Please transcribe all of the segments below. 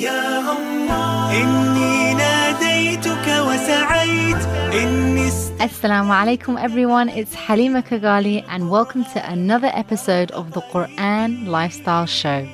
يا الله إني ناديتك وسعيت إني Assalamu alaikum everyone, it's Halimah Kurghali and welcome to another episode of the Quran Lifestyle Show.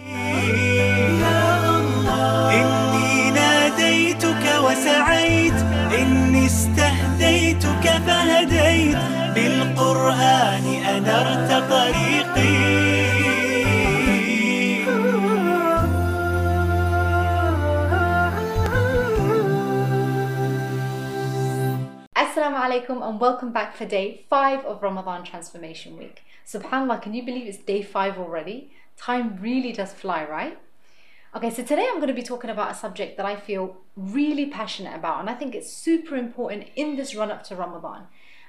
Alaikum and welcome back for day five of Ramadan Transformation Week. SubhanAllah, can you believe it's day five already? Time really does fly, right? Okay, so today I'm going to be talking about a subject that I feel really passionate about, and I think it's super important in this run up to Ramadan,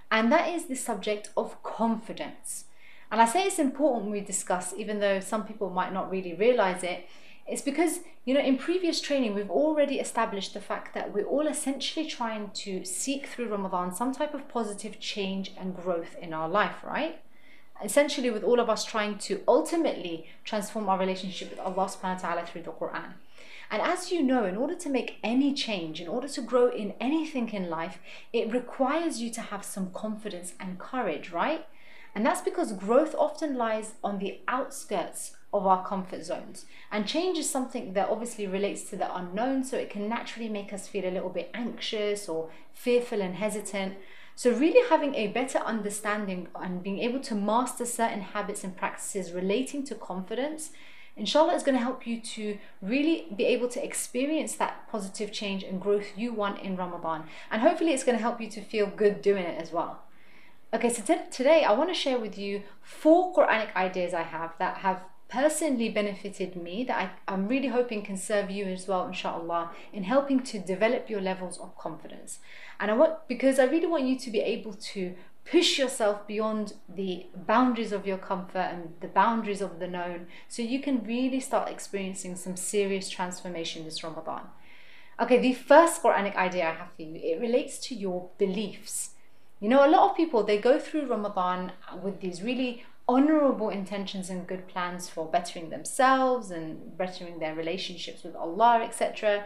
and that is the subject of confidence. And I say it's important we discuss, even though some people might not really realize it, it's because, you know, in previous training, we've already established the fact that we're all essentially trying to seek through Ramadan some type of positive change and growth in our life, right? Essentially, with all of us trying to ultimately transform our relationship with Allah subhanahu wa ta'ala through the Quran. And as you know, in order to make any change, in order to grow in anything in life, it requires you to have some confidence and courage, right? And that's because growth often lies on the outskirts of our comfort zones. And change is something that obviously relates to the unknown, so it can naturally make us feel a little bit anxious or fearful and hesitant. So, really having a better understanding and being able to master certain habits and practices relating to confidence, inshallah, is going to help you to really be able to experience that positive change and growth you want in Ramadan. And hopefully, it's going to help you to feel good doing it as well. Okay, so t- today I want to share with you four Quranic ideas I have that have personally benefited me that I, I'm really hoping can serve you as well, inshallah, in helping to develop your levels of confidence. And I want, because I really want you to be able to push yourself beyond the boundaries of your comfort and the boundaries of the known so you can really start experiencing some serious transformation this Ramadan. Okay, the first Quranic idea I have for you, it relates to your beliefs. You know, a lot of people they go through Ramadan with these really honorable intentions and good plans for bettering themselves and bettering their relationships with Allah, etc.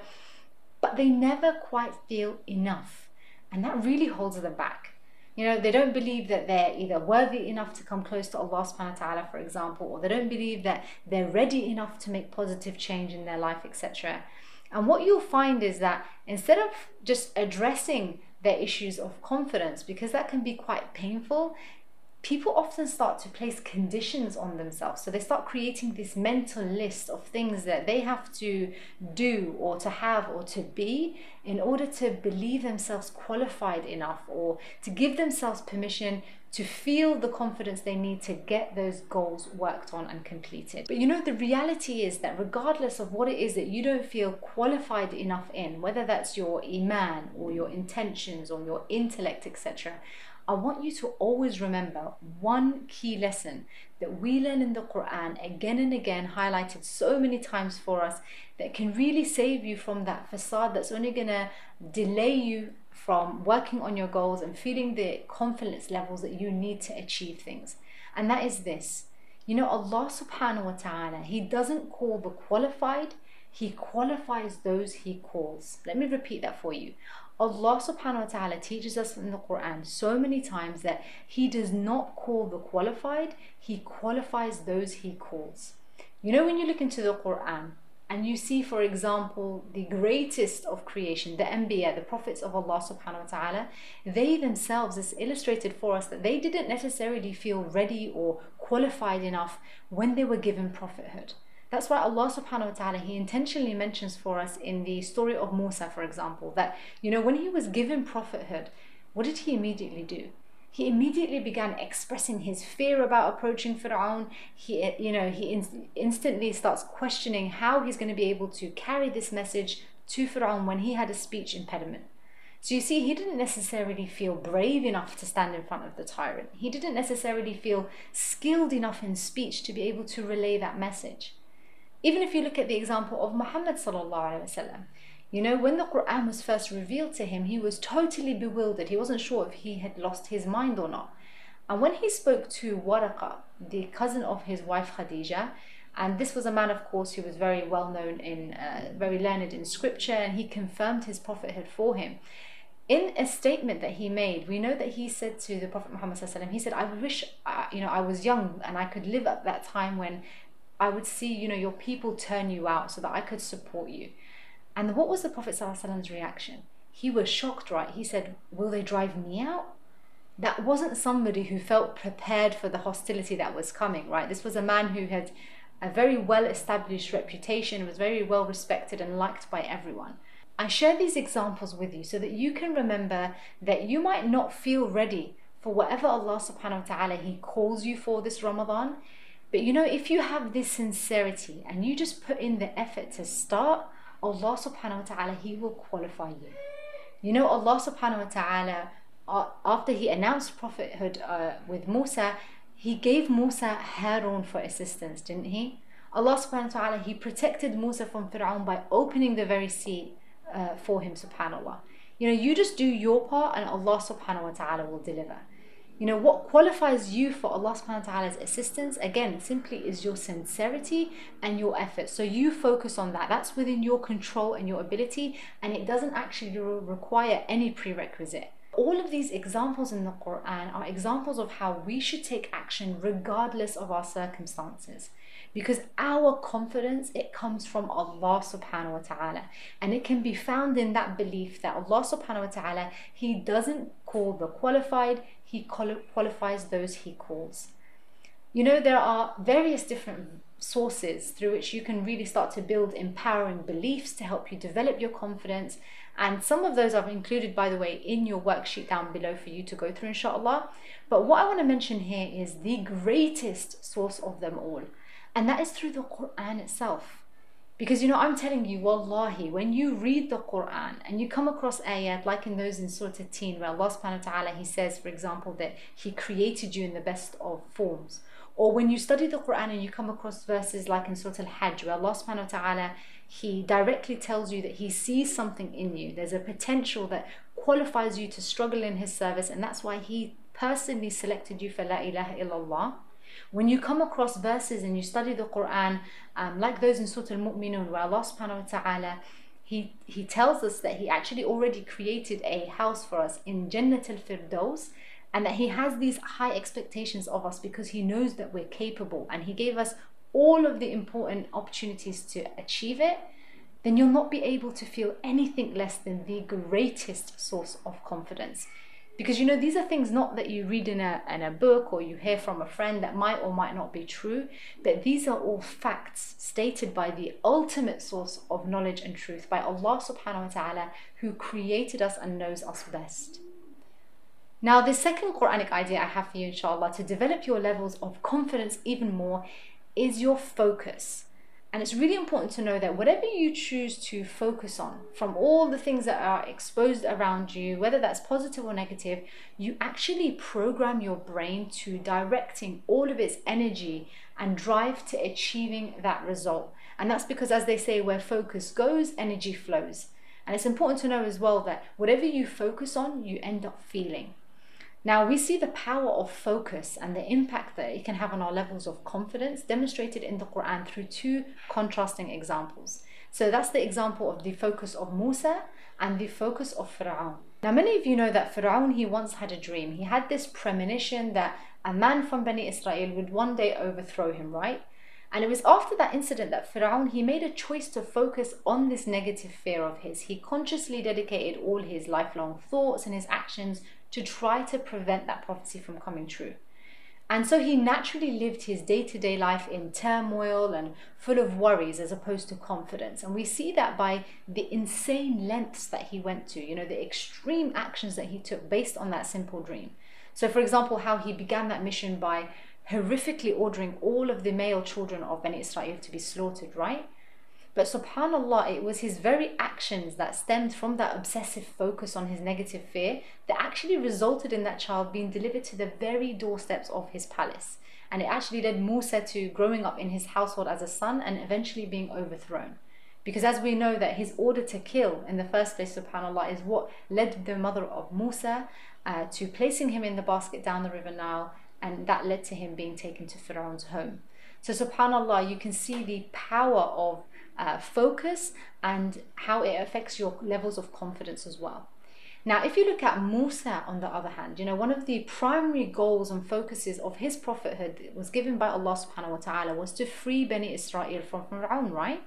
But they never quite feel enough. And that really holds them back. You know, they don't believe that they're either worthy enough to come close to Allah subhanahu wa ta'ala, for example, or they don't believe that they're ready enough to make positive change in their life, etc. And what you'll find is that instead of just addressing their issues of confidence, because that can be quite painful, people often start to place conditions on themselves. So they start creating this mental list of things that they have to do or to have or to be in order to believe themselves qualified enough or to give themselves permission to feel the confidence they need to get those goals worked on and completed. But you know, the reality is that regardless of what it is that you don't feel qualified enough in, whether that's your iman or your intentions or your intellect, etc., I want you to always remember one key lesson that we learn in the Quran again and again, highlighted so many times for us, that can really save you from that facade that's only going to delay you from working on your goals and feeling the confidence levels that you need to achieve things. And that is this. You know, Allah subhanahu wa ta'ala, He doesn't call the qualified, He qualifies those He calls. Let me repeat that for you. Allah subhanahu wa ta'ala teaches us in the Quran so many times that He does not call the qualified, He qualifies those He calls. You know, when you look into the Quran and you see, for example, the greatest of creation, the Anbiya, the prophets of Allah subhanahu wa ta'ala, they themselves, it's illustrated for us that they didn't necessarily feel ready or qualified enough when they were given prophethood. That's why Allah subhanahu wa ta'ala, He intentionally mentions for us in the story of Musa, for example, that, you know, when he was given prophethood, what did he immediately do? He immediately began expressing his fear about approaching Fir'aun. He, you know, he in- instantly starts questioning how he's going to be able to carry this message to Fir'aun when he had a speech impediment. So you see, he didn't necessarily feel brave enough to stand in front of the tyrant. He didn't necessarily feel skilled enough in speech to be able to relay that message. Even if you look at the example of Muhammad sallallahu alaihi wasallam, you know, when the Quran was first revealed to him, he was totally bewildered. He wasn't sure if he had lost his mind or not. And when he spoke to Waraqa, the cousin of his wife Khadija, And this was a man, of course, who was very well known in, uh, very learned in scripture, and he confirmed his prophethood for him. In a statement that he made, we know that he said to the Prophet Muhammad, he said, I wish, uh, you know, I was young and I could live at that time when I would see, you know, your people turn you out so that I could support you. And what was the Prophet Prophet's reaction? He was shocked, right? He said, Will they drive me out? That wasn't somebody who felt prepared for the hostility that was coming, right? This was a man who had a very well established reputation, was very well respected and liked by everyone. I share these examples with you so that you can remember that you might not feel ready for whatever Allah subhanahu wa ta'ala He calls you for this Ramadan. But you know, if you have this sincerity and you just put in the effort to start, Allah subhanahu wa ta'ala, He will qualify you. You know, Allah subhanahu wa ta'ala, uh, after He announced prophethood uh, with Musa, He gave Musa Harun for assistance, didn't He? Allah subhanahu wa ta'ala, He protected Musa from Fir'aun by opening the very sea uh, for him, subhanAllah. You know, you just do your part and Allah subhanahu wa ta'ala will deliver. You know, what qualifies you for Allah subhanahu wa ta'ala's assistance, again, simply is your sincerity and your effort. So you focus on that. That's within your control and your ability, and it doesn't actually require any prerequisite. All of these examples in the Quran are examples of how we should take action regardless of our circumstances because our confidence it comes from Allah subhanahu wa ta'ala and it can be found in that belief that Allah subhanahu wa ta'ala he doesn't call the qualified he qualifies those he calls. You know there are various different sources through which you can really start to build empowering beliefs to help you develop your confidence. And some of those I've included by the way in your worksheet down below for you to go through inshallah. But what I want to mention here is the greatest source of them all and that is through the Quran itself. Because you know, I'm telling you, wallahi, when you read the Quran and you come across ayat like in those in Surah At-Tin, where Allah subhanahu wa ta'ala, He says, for example, that He created you in the best of forms. Or when you study the Quran and you come across verses like in Surah Al-Hajj, where Allah subhanahu wa ta'ala, He directly tells you that He sees something in you. There's a potential that qualifies you to struggle in His service, and that's why He personally selected you for La ilaha illallah when you come across verses and you study the Quran, um, like those in Surah Al-Mu'minun, where Allah subhanahu wa ta'ala, he, he tells us that He actually already created a house for us in Jannat al-Firdaus, and that He has these high expectations of us because He knows that we're capable, and He gave us all of the important opportunities to achieve it, then you'll not be able to feel anything less than the greatest source of confidence. Because you know, these are things not that you read in a, in a book or you hear from a friend that might or might not be true, but these are all facts stated by the ultimate source of knowledge and truth, by Allah subhanahu wa ta'ala, who created us and knows us best. Now, the second Quranic idea I have for you, inshallah, to develop your levels of confidence even more is your focus. And it's really important to know that whatever you choose to focus on, from all the things that are exposed around you, whether that's positive or negative, you actually program your brain to directing all of its energy and drive to achieving that result. And that's because, as they say, where focus goes, energy flows. And it's important to know as well that whatever you focus on, you end up feeling. Now, we see the power of focus and the impact that it can have on our levels of confidence demonstrated in the Quran through two contrasting examples. So, that's the example of the focus of Musa and the focus of Fir'aun. Now, many of you know that Fir'aun, he once had a dream. He had this premonition that a man from Bani Israel would one day overthrow him, right? And it was after that incident that Fir'aun, he made a choice to focus on this negative fear of his. He consciously dedicated all his lifelong thoughts and his actions to try to prevent that prophecy from coming true. And so he naturally lived his day to day life in turmoil and full of worries as opposed to confidence. And we see that by the insane lengths that he went to, you know, the extreme actions that he took based on that simple dream. So, for example, how he began that mission by horrifically ordering all of the male children of Bani Israel to be slaughtered, right? But subhanAllah, it was his very actions that stemmed from that obsessive focus on his negative fear that actually resulted in that child being delivered to the very doorsteps of his palace. And it actually led Musa to growing up in his household as a son and eventually being overthrown. Because as we know that his order to kill in the first place, subhanAllah, is what led the mother of Musa uh, to placing him in the basket down the river Nile, and that led to him being taken to Pharaoh's home. So, subhanAllah, you can see the power of uh, focus and how it affects your levels of confidence as well. Now, if you look at Musa, on the other hand, you know, one of the primary goals and focuses of his prophethood was given by Allah subhanahu wa ta'ala was to free Bani Israel from Fir'aun, right?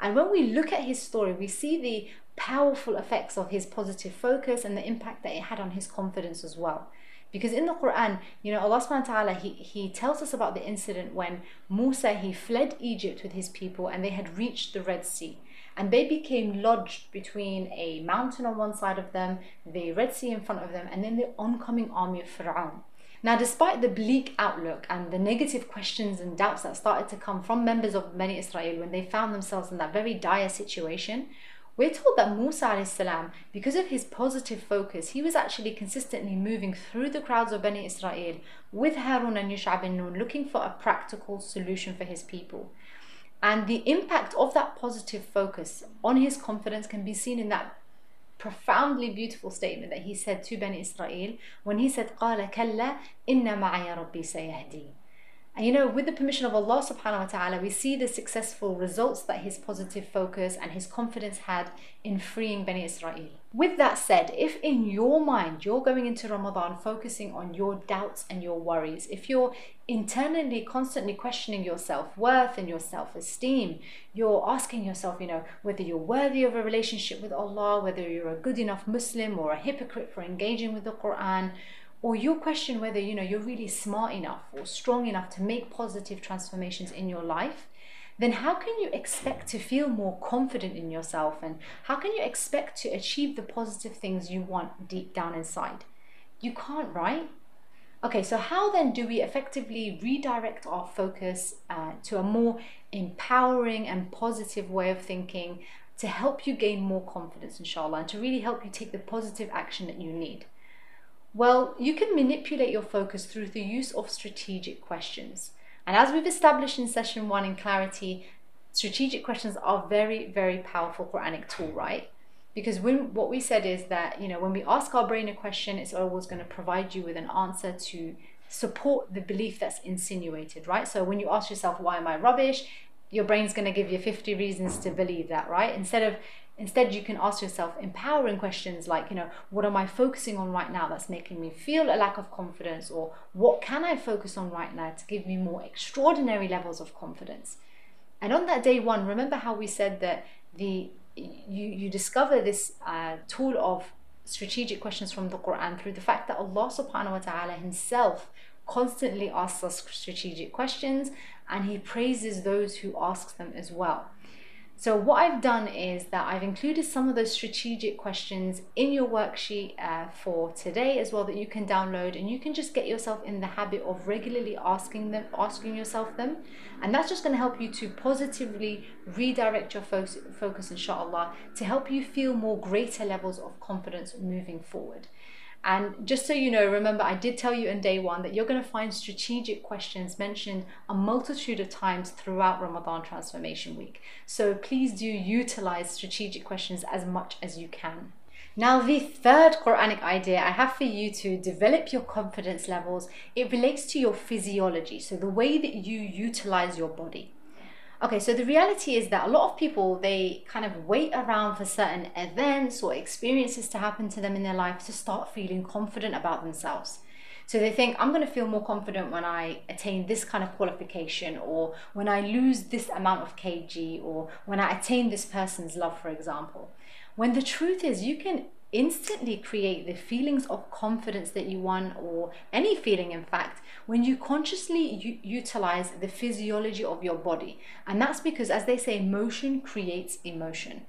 And when we look at his story, we see the powerful effects of his positive focus and the impact that it had on his confidence as well. Because in the Quran, you know, Allah subhanahu wa ta'ala, he, he tells us about the incident when Musa, he fled Egypt with his people and they had reached the Red Sea and they became lodged between a mountain on one side of them, the Red Sea in front of them, and then the oncoming army of Fir'aun. Now, despite the bleak outlook and the negative questions and doubts that started to come from members of Bani Israel when they found themselves in that very dire situation, we're told that Musa salam, because of his positive focus, he was actually consistently moving through the crowds of Bani Israel with Harun and Yusha bin Nun, looking for a practical solution for his people. And the impact of that positive focus on his confidence can be seen in that profoundly beautiful statement that he said to Bani Israel when he said, قال كلا إن معي ربي سيهدي. and you know, with the permission of Allah subhanahu wa ta'ala, we see the successful results that his positive focus and his confidence had in freeing Bani Israel. With that said, if in your mind you're going into Ramadan focusing on your doubts and your worries, if you're internally constantly questioning your self worth and your self esteem, you're asking yourself, you know, whether you're worthy of a relationship with Allah, whether you're a good enough Muslim or a hypocrite for engaging with the Quran, or you question whether you know you're really smart enough or strong enough to make positive transformations in your life then how can you expect to feel more confident in yourself? And how can you expect to achieve the positive things you want deep down inside? You can't right? Okay so how then do we effectively redirect our focus uh, to a more empowering and positive way of thinking to help you gain more confidence inshallah and to really help you take the positive action that you need well, you can manipulate your focus through the use of strategic questions. And as we've established in session one in clarity, strategic questions are very, very powerful Quranic tool, right? Because when what we said is that, you know, when we ask our brain a question, it's always going to provide you with an answer to support the belief that's insinuated, right? So when you ask yourself, why am I rubbish? Your brain's going to give you 50 reasons to believe that, right? Instead of Instead, you can ask yourself empowering questions like, you know, what am I focusing on right now that's making me feel a lack of confidence? Or what can I focus on right now to give me more extraordinary levels of confidence? And on that day one, remember how we said that the you, you discover this uh, tool of strategic questions from the Quran through the fact that Allah subhanahu wa ta'ala himself constantly asks us strategic questions and he praises those who ask them as well. So what I've done is that I've included some of those strategic questions in your worksheet uh, for today as well that you can download and you can just get yourself in the habit of regularly asking them, asking yourself them. And that's just going to help you to positively redirect your focus, focus inshallah to help you feel more greater levels of confidence moving forward. And just so you know, remember, I did tell you in day one that you're going to find strategic questions mentioned a multitude of times throughout Ramadan Transformation Week. So please do utilize strategic questions as much as you can. Now, the third Quranic idea I have for you to develop your confidence levels, it relates to your physiology, so the way that you utilize your body. Okay, so the reality is that a lot of people they kind of wait around for certain events or experiences to happen to them in their life to start feeling confident about themselves. So they think I'm going to feel more confident when I attain this kind of qualification or when I lose this amount of kg or when I attain this person's love for example. When the truth is you can instantly create the feelings of confidence that you want or any feeling in fact when you consciously utilize the physiology of your body. And that's because as they say motion creates emotion.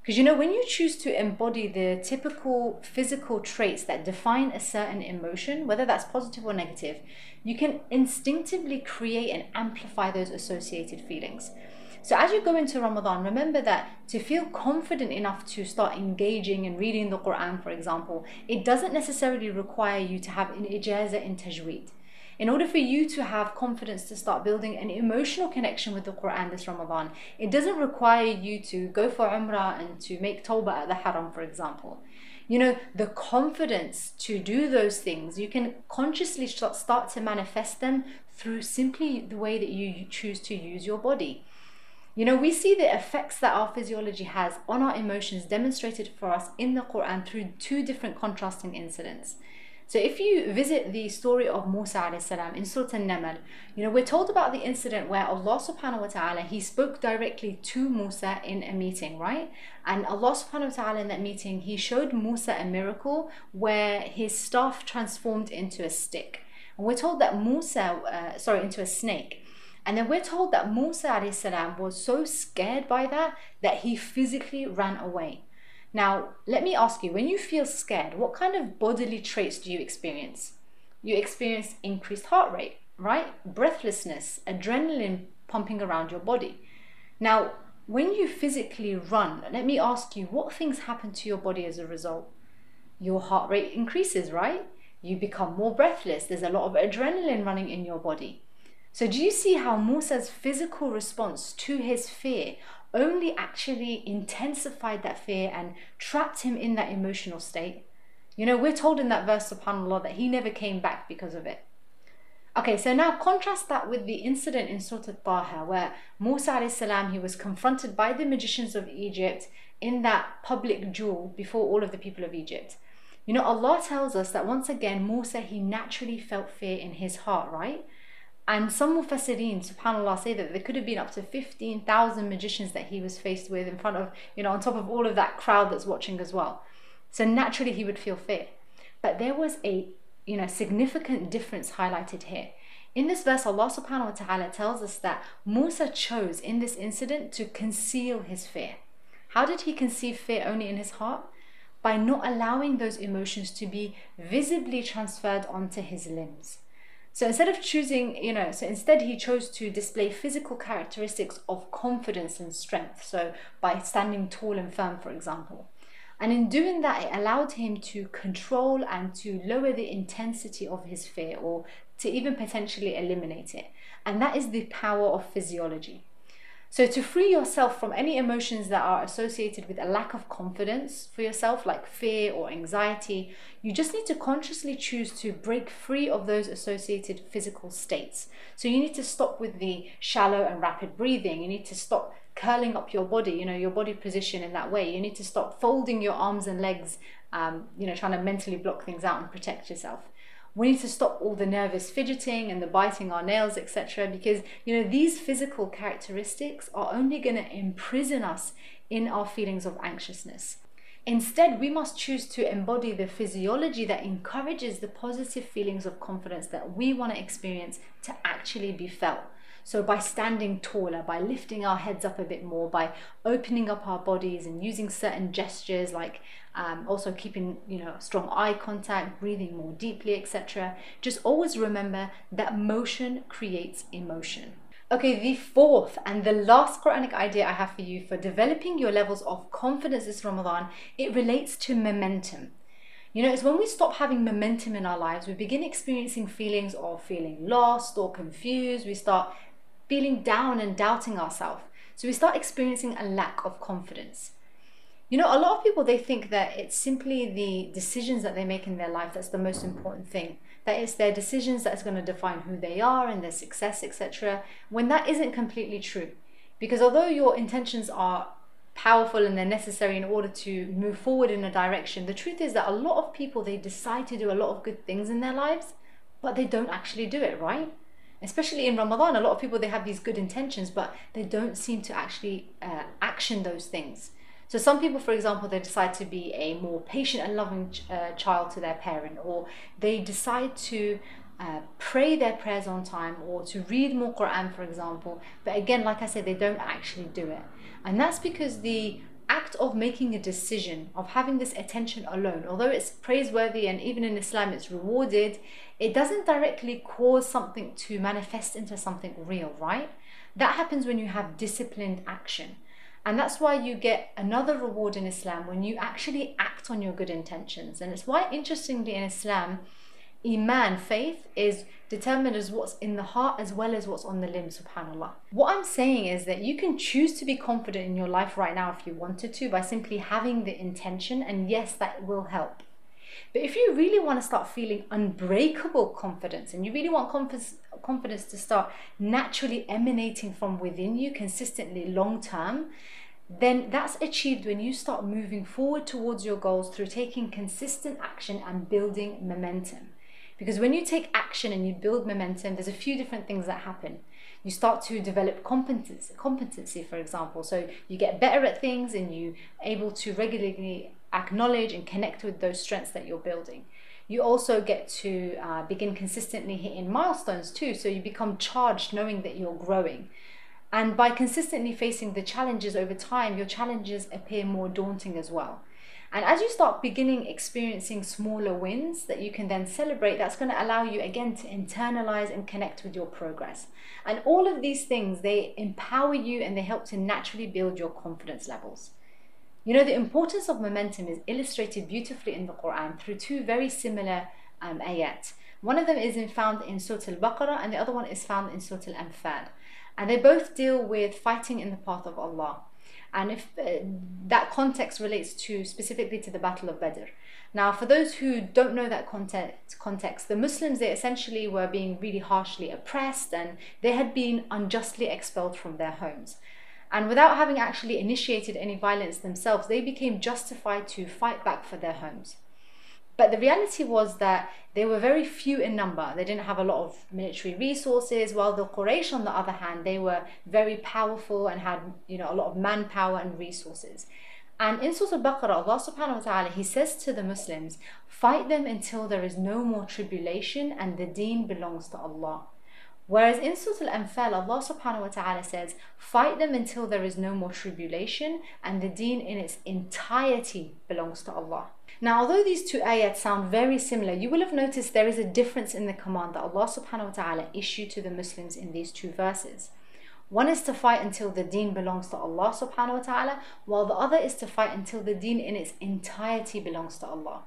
Because you know when you choose to embody the typical physical traits that define a certain emotion whether that's positive or negative you can instinctively create and amplify those associated feelings so as you go into Ramadan, remember that to feel confident enough to start engaging and reading the Quran, for example, it doesn't necessarily require you to have an ijazah in tajweed. In order for you to have confidence to start building an emotional connection with the Quran this Ramadan, it doesn't require you to go for Umrah and to make Tawbah at the Haram, for example. You know, the confidence to do those things, you can consciously start to manifest them through simply the way that you choose to use your body. You know, we see the effects that our physiology has on our emotions demonstrated for us in the Quran through two different contrasting incidents. So if you visit the story of Musa salam in Surah An-Naml, you know, we're told about the incident where Allah subhanahu wa ta'ala, he spoke directly to Musa in a meeting, right? And Allah subhanahu wa ta'ala in that meeting, he showed Musa a miracle where his staff transformed into a stick. And we're told that Musa, uh, sorry, into a snake. And then we're told that Musa salam was so scared by that that he physically ran away. Now, let me ask you when you feel scared, what kind of bodily traits do you experience? You experience increased heart rate, right? Breathlessness, adrenaline pumping around your body. Now, when you physically run, let me ask you what things happen to your body as a result? Your heart rate increases, right? You become more breathless. There's a lot of adrenaline running in your body. So, do you see how Musa's physical response to his fear only actually intensified that fear and trapped him in that emotional state. You know, we're told in that verse, subhanAllah, that he never came back because of it. Okay, so now contrast that with the incident in Surah Taha where Musa salam he was confronted by the magicians of Egypt in that public duel before all of the people of Egypt. You know, Allah tells us that once again, Musa, he naturally felt fear in his heart, right? And some Mufassirin, subhanAllah, say that there could have been up to 15,000 magicians that he was faced with in front of, you know, on top of all of that crowd that's watching as well. So naturally he would feel fear. But there was a, you know, significant difference highlighted here. In this verse, Allah subhanahu wa ta'ala tells us that Musa chose in this incident to conceal his fear. How did he conceive fear only in his heart? By not allowing those emotions to be visibly transferred onto his limbs. So instead of choosing, you know, so instead he chose to display physical characteristics of confidence and strength. So by standing tall and firm, for example. And in doing that, it allowed him to control and to lower the intensity of his fear or to even potentially eliminate it. And that is the power of physiology. So, to free yourself from any emotions that are associated with a lack of confidence for yourself, like fear or anxiety, you just need to consciously choose to break free of those associated physical states. So, you need to stop with the shallow and rapid breathing. You need to stop curling up your body, you know, your body position in that way. You need to stop folding your arms and legs, um, you know, trying to mentally block things out and protect yourself we need to stop all the nervous fidgeting and the biting our nails etc because you know these physical characteristics are only going to imprison us in our feelings of anxiousness Instead, we must choose to embody the physiology that encourages the positive feelings of confidence that we want to experience to actually be felt. So, by standing taller, by lifting our heads up a bit more, by opening up our bodies and using certain gestures like um, also keeping you know strong eye contact breathing more deeply etc just always remember that motion creates emotion Okay, the fourth and the last Quranic idea I have for you for developing your levels of confidence this Ramadan, it relates to momentum. You know, it's when we stop having momentum in our lives, we begin experiencing feelings of feeling lost or confused. We start feeling down and doubting ourselves. So we start experiencing a lack of confidence. You know, a lot of people they think that it's simply the decisions that they make in their life that's the most important thing. That it's their decisions that's going to define who they are and their success, etc. When that isn't completely true. Because although your intentions are powerful and they're necessary in order to move forward in a direction, the truth is that a lot of people they decide to do a lot of good things in their lives, but they don't actually do it, right? Especially in Ramadan, a lot of people they have these good intentions, but they don't seem to actually uh, action those things. So some people, for example, they decide to be a more patient and loving ch- uh, child to their parent, or they decide to uh, pray their prayers on time, or to read more Quran, for example. But again, like I said, they don't actually do it, and that's because the act of making a decision, of having this attention alone, although it's praiseworthy and even in Islam it's rewarded, it doesn't directly cause something to manifest into something real, right? That happens when you have disciplined action. And that's why you get another reward in Islam when you actually act on your good intentions. And it's why, interestingly, in Islam, Iman, faith, is determined as what's in the heart as well as what's on the limbs, subhanAllah. What I'm saying is that you can choose to be confident in your life right now if you wanted to by simply having the intention, and yes, that will help. But if you really want to start feeling unbreakable confidence and you really want confidence, confidence to start naturally emanating from within you consistently long term, then that's achieved when you start moving forward towards your goals through taking consistent action and building momentum. Because when you take action and you build momentum, there's a few different things that happen. You start to develop competency, competency, for example. So you get better at things and you able to regularly acknowledge and connect with those strengths that you're building. You also get to uh, begin consistently hitting milestones too, so you become charged knowing that you're growing. And by consistently facing the challenges over time, your challenges appear more daunting as well. And as you start beginning experiencing smaller wins that you can then celebrate, that's going to allow you again to internalize and connect with your progress. And all of these things, they empower you and they help to naturally build your confidence levels. You know, the importance of momentum is illustrated beautifully in the Quran through two very similar um, ayat. One of them is in, found in Surah Al Baqarah, and the other one is found in Surah Al Anfal. And they both deal with fighting in the path of Allah. And if uh, that context relates to specifically to the Battle of Badr. Now, for those who don't know that context, context, the Muslims they essentially were being really harshly oppressed, and they had been unjustly expelled from their homes. And without having actually initiated any violence themselves, they became justified to fight back for their homes. But the reality was that they were very few in number. They didn't have a lot of military resources, while the Quraysh, on the other hand, they were very powerful and had you know a lot of manpower and resources. And in Surah Al-Baqarah, Allah subhanahu wa ta'ala, He says to the Muslims, fight them until there is no more tribulation and the deen belongs to Allah. Whereas in Surah Al-Anfal, Allah subhanahu wa ta'ala says, fight them until there is no more tribulation and the deen in its entirety belongs to Allah. Now, although these two ayats sound very similar, you will have noticed there is a difference in the command that Allah subhanahu wa ta'ala issued to the Muslims in these two verses. One is to fight until the deen belongs to Allah subhanahu wa ta'ala, while the other is to fight until the deen in its entirety belongs to Allah.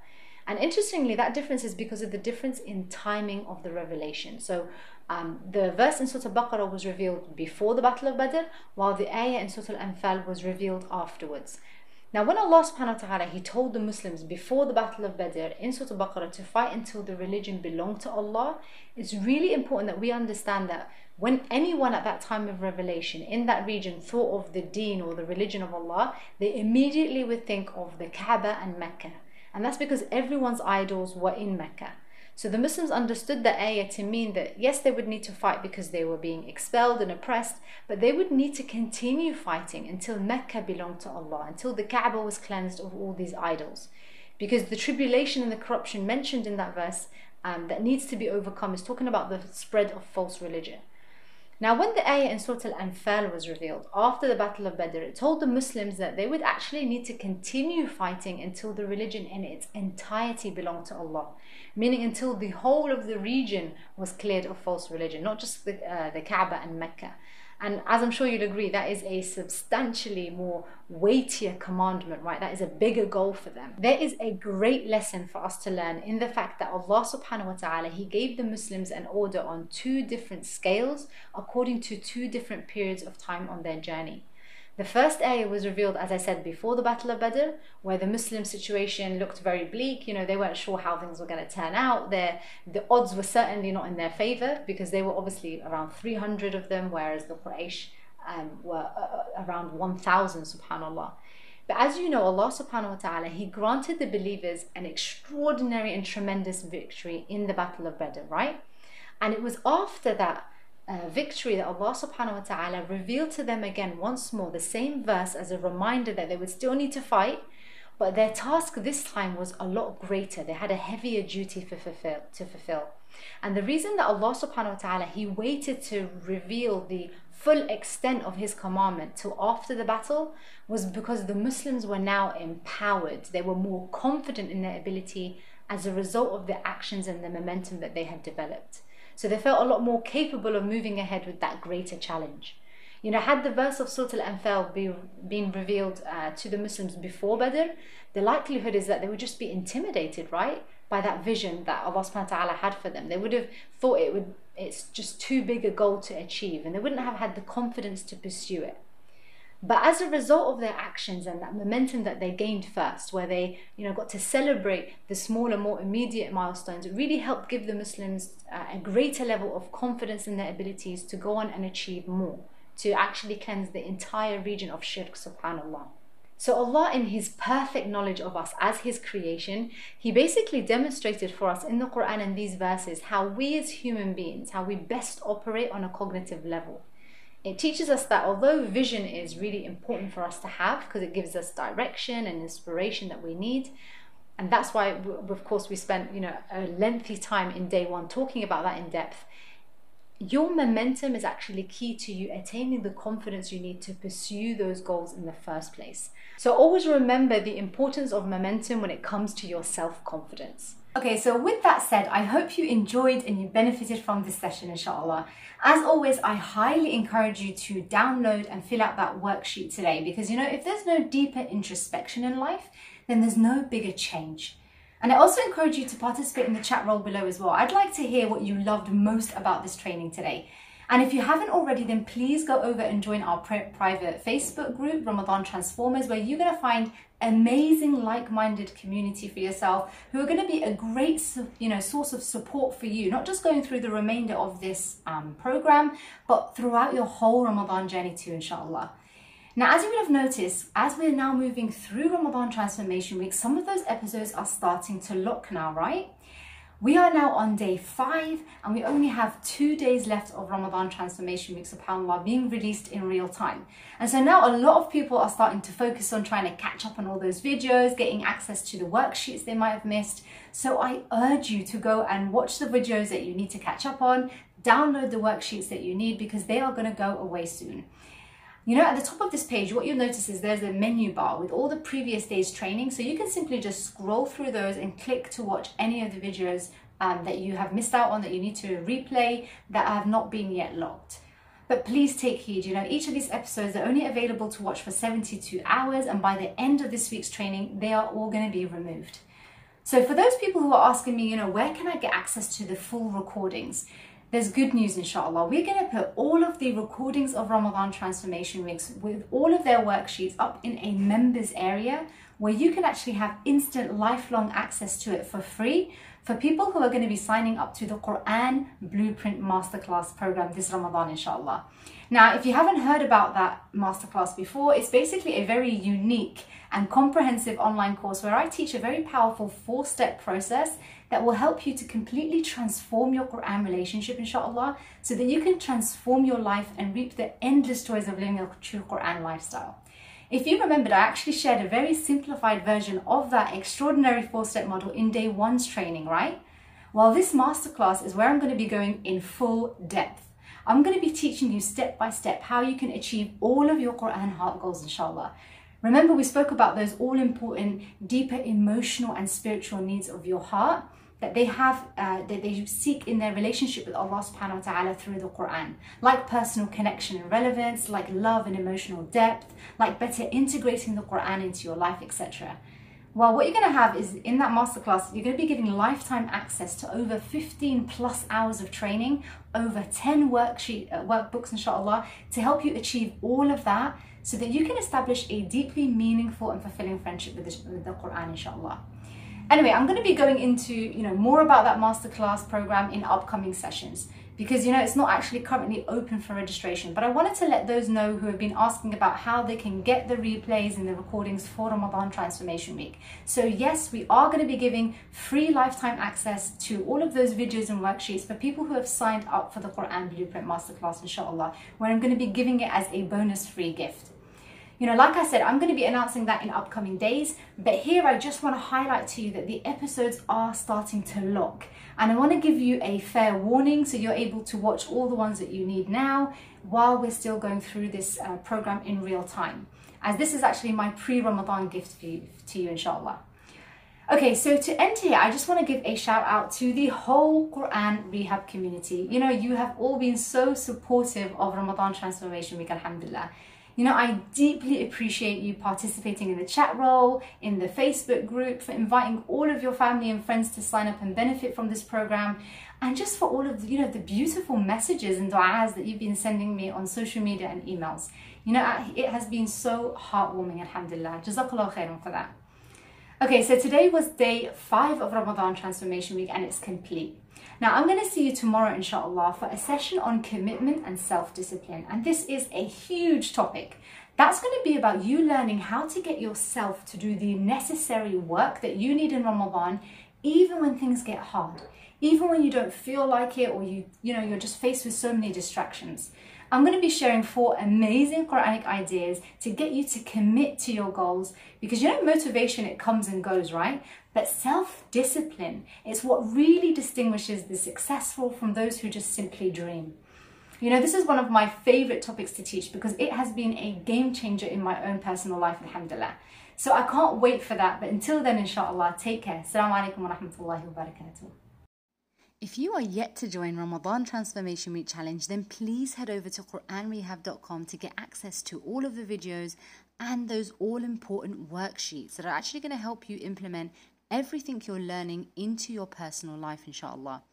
And interestingly, that difference is because of the difference in timing of the revelation. So um, the verse in Surah Al-Baqarah was revealed before the Battle of Badr, while the ayah in Surah Al-Anfal was revealed afterwards. Now, when Allah subhanahu wa ta'ala, He told the Muslims before the Battle of Badr in Surah Al-Baqarah to fight until the religion belonged to Allah, it's really important that we understand that when anyone at that time of revelation in that region thought of the deen or the religion of Allah, they immediately would think of the Kaaba and Mecca. And that's because everyone's idols were in Mecca. So the Muslims understood the ayah to mean that yes, they would need to fight because they were being expelled and oppressed, but they would need to continue fighting until Mecca belonged to Allah, until the Kaaba was cleansed of all these idols. Because the tribulation and the corruption mentioned in that verse um, that needs to be overcome is talking about the spread of false religion. Now, when the ayah in Surah Al Anfal was revealed after the Battle of Badr, it told the Muslims that they would actually need to continue fighting until the religion in its entirety belonged to Allah, meaning until the whole of the region was cleared of false religion, not just the, uh, the Kaaba and Mecca. And as I'm sure you'll agree, that is a substantially more weightier commandment, right? That is a bigger goal for them. There is a great lesson for us to learn in the fact that Allah subhanahu wa ta'ala, He gave the Muslims an order on two different scales according to two different periods of time on their journey. The first ayah was revealed, as I said, before the Battle of Badr, where the Muslim situation looked very bleak. You know, they weren't sure how things were going to turn out. Their, the odds were certainly not in their favor because they were obviously around 300 of them, whereas the Quraysh um, were uh, uh around 1,000, subhanAllah. But as you know, Allah subhanahu wa ta'ala, He granted the believers an extraordinary and tremendous victory in the Battle of Badr, right? And it was after that uh, victory that Allah subhanahu wa ta'ala revealed to them again once more the same verse as a reminder that they would still need to fight, but their task this time was a lot greater. They had a heavier duty to fulfill. To fulfill. And the reason that Allah subhanahu wa ta'ala He waited to reveal the full extent of His commandment till after the battle was because the Muslims were now empowered. They were more confident in their ability as a result of the actions and the momentum that they had developed. So they felt a lot more capable of moving ahead with that greater challenge. You know, had the verse of Surah Al Anfal be, been revealed uh, to the Muslims before Badr, the likelihood is that they would just be intimidated, right? By that vision that Allah subhanahu wa ta'ala had for them. They would have thought it would it's just too big a goal to achieve and they wouldn't have had the confidence to pursue it. But as a result of their actions and that momentum that they gained first, where they you know got to celebrate the smaller, more immediate milestones, it really helped give the Muslims uh, a greater level of confidence in their abilities to go on and achieve more, to actually cleanse the entire region of shirk, subhanallah. So Allah in his perfect knowledge of us as his creation, he basically demonstrated for us in the Quran and these verses how we as human beings, how we best operate on a cognitive level. It teaches us that although vision is really important for us to have because it gives us direction and inspiration that we need, and that's why of course we spent you know a lengthy time in day one talking about that in depth your momentum is actually key to you attaining the confidence you need to pursue those goals in the first place. So always remember the importance of momentum when it comes to your self confidence. Okay, so with that said, I hope you enjoyed and you benefited from this session, inshallah. As always, I highly encourage you to download and fill out that worksheet today because you know, if there's no deeper introspection in life, then there's no bigger change. And I also encourage you to participate in the chat roll below as well. I'd like to hear what you loved most about this training today. And if you haven't already, then please go over and join our private Facebook group, Ramadan Transformers, where you're going to find amazing like-minded community for yourself who are going to be a great you know source of support for you not just going through the remainder of this um, program but throughout your whole ramadan journey too inshallah now, as you would have noticed, as we're now moving through Ramadan Transformation Week, some of those episodes are starting to lock now, right? We are now on day five and we only have two days left of Ramadan Transformation Week, subhanAllah, being released in real time. And so now a lot of people are starting to focus on trying to catch up on all those videos, getting access to the worksheets they might have missed. So I urge you to go and watch the videos that you need to catch up on, download the worksheets that you need because they are going to go away soon. You know, at the top of this page, what you'll notice is there's a menu bar with all the previous day's training. So you can simply just scroll through those and click to watch any of the videos um, that you have missed out on, that you need to replay, that have not been yet locked. But please take heed, you know, each of these episodes are only available to watch for 72 hours, and by the end of this week's training, they are all going to be removed. So for those people who are asking me, you know, where can I get access to the full recordings? There's good news inshallah. We're going to put all of the recordings of Ramadan Transformation Weeks with all of their worksheets up in a members area where you can actually have instant lifelong access to it for free for people who are going to be signing up to the Quran Blueprint Masterclass program this Ramadan inshallah. Now, if you haven't heard about that masterclass before, it's basically a very unique and comprehensive online course where I teach a very powerful four-step process that will help you to completely transform your Quran relationship, inshallah, so that you can transform your life and reap the endless joys of living a true Quran lifestyle. If you remembered, I actually shared a very simplified version of that extraordinary four step model in day one's training, right? Well, this masterclass is where I'm going to be going in full depth. I'm going to be teaching you step by step how you can achieve all of your Quran heart goals, inshallah. Remember, we spoke about those all important, deeper emotional and spiritual needs of your heart that they have uh, that they seek in their relationship with Allah subhanahu wa ta'ala through the Quran. Like personal connection and relevance like love and emotional depth like better integrating the Quran into your life etc well what you're going to have is in that masterclass you're going to be getting lifetime access to over 15 plus hours of training over 10 worksheet uh, workbooks inshallah to help you achieve all of that so that you can establish a deeply meaningful and fulfilling friendship with the, with the Quran inshallah Anyway, I'm going to be going into, you know, more about that masterclass program in upcoming sessions because, you know, it's not actually currently open for registration. But I wanted to let those know who have been asking about how they can get the replays and the recordings for Ramadan Transformation Week. So yes, we are going to be giving free lifetime access to all of those videos and worksheets for people who have signed up for the Quran Blueprint Masterclass, inshallah, where I'm going to be giving it as a bonus free gift. You know, like I said, I'm going to be announcing that in upcoming days, but here I just want to highlight to you that the episodes are starting to lock. And I want to give you a fair warning so you're able to watch all the ones that you need now while we're still going through this uh, program in real time. As this is actually my pre-Ramadan gift for you, to you, inshallah. Okay, so to end here, I just want to give a shout out to the whole Quran Rehab community. You know, you have all been so supportive of Ramadan Transformation Week, Alhamdulillah. You know, I deeply appreciate you participating in the chat role, in the Facebook group, for inviting all of your family and friends to sign up and benefit from this program, and just for all of the, you know the beautiful messages and du'as that you've been sending me on social media and emails. You know, it has been so heartwarming, alhamdulillah. Jazakallah khairan for that. Okay, so today was day five of Ramadan Transformation Week and it's complete. Now, I'm going to see you tomorrow, inshallah, for a session on commitment and self discipline. And this is a huge topic. That's going to be about you learning how to get yourself to do the necessary work that you need in Ramadan, even when things get hard, even when you don't feel like it or you, you know, you're just faced with so many distractions. I'm going to be sharing four amazing Quranic ideas to get you to commit to your goals because you know, motivation, it comes and goes, right? But self discipline is what really distinguishes the successful from those who just simply dream. You know, this is one of my favorite topics to teach because it has been a game changer in my own personal life, alhamdulillah. So I can't wait for that. But until then, inshallah, take care. Assalamu alaikum wa rahmatullahi wa barakatuh. If you are yet to join Ramadan Transformation Week Challenge, then please head over to QuranRehab.com to get access to all of the videos and those all important worksheets that are actually going to help you implement everything you're learning into your personal life, inshallah.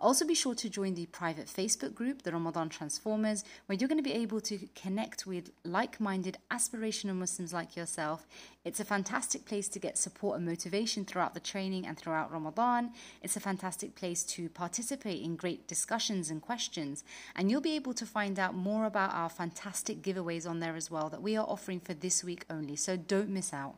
Also, be sure to join the private Facebook group, the Ramadan Transformers, where you're going to be able to connect with like minded, aspirational Muslims like yourself. It's a fantastic place to get support and motivation throughout the training and throughout Ramadan. It's a fantastic place to participate in great discussions and questions. And you'll be able to find out more about our fantastic giveaways on there as well that we are offering for this week only. So don't miss out.